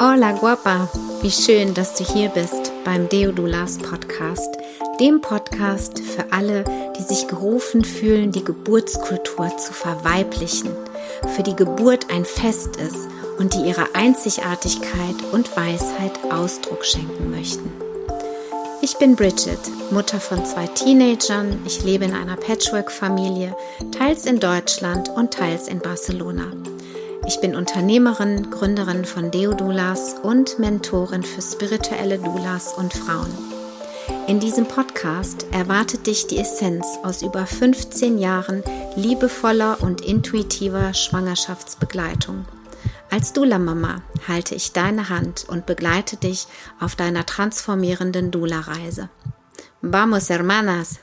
Hola guapa, wie schön, dass du hier bist beim Deodulas Podcast, dem Podcast für alle, die sich gerufen fühlen, die Geburtskultur zu verweiblichen, für die Geburt ein Fest ist und die ihrer Einzigartigkeit und Weisheit Ausdruck schenken möchten. Ich bin Bridget, Mutter von zwei Teenagern. Ich lebe in einer Patchwork-Familie, teils in Deutschland und teils in Barcelona. Ich bin Unternehmerin, Gründerin von Deodulas und Mentorin für spirituelle Doulas und Frauen. In diesem Podcast erwartet dich die Essenz aus über 15 Jahren liebevoller und intuitiver Schwangerschaftsbegleitung. Als Dula-Mama halte ich deine Hand und begleite dich auf deiner transformierenden Dula-Reise. Vamos, hermanas,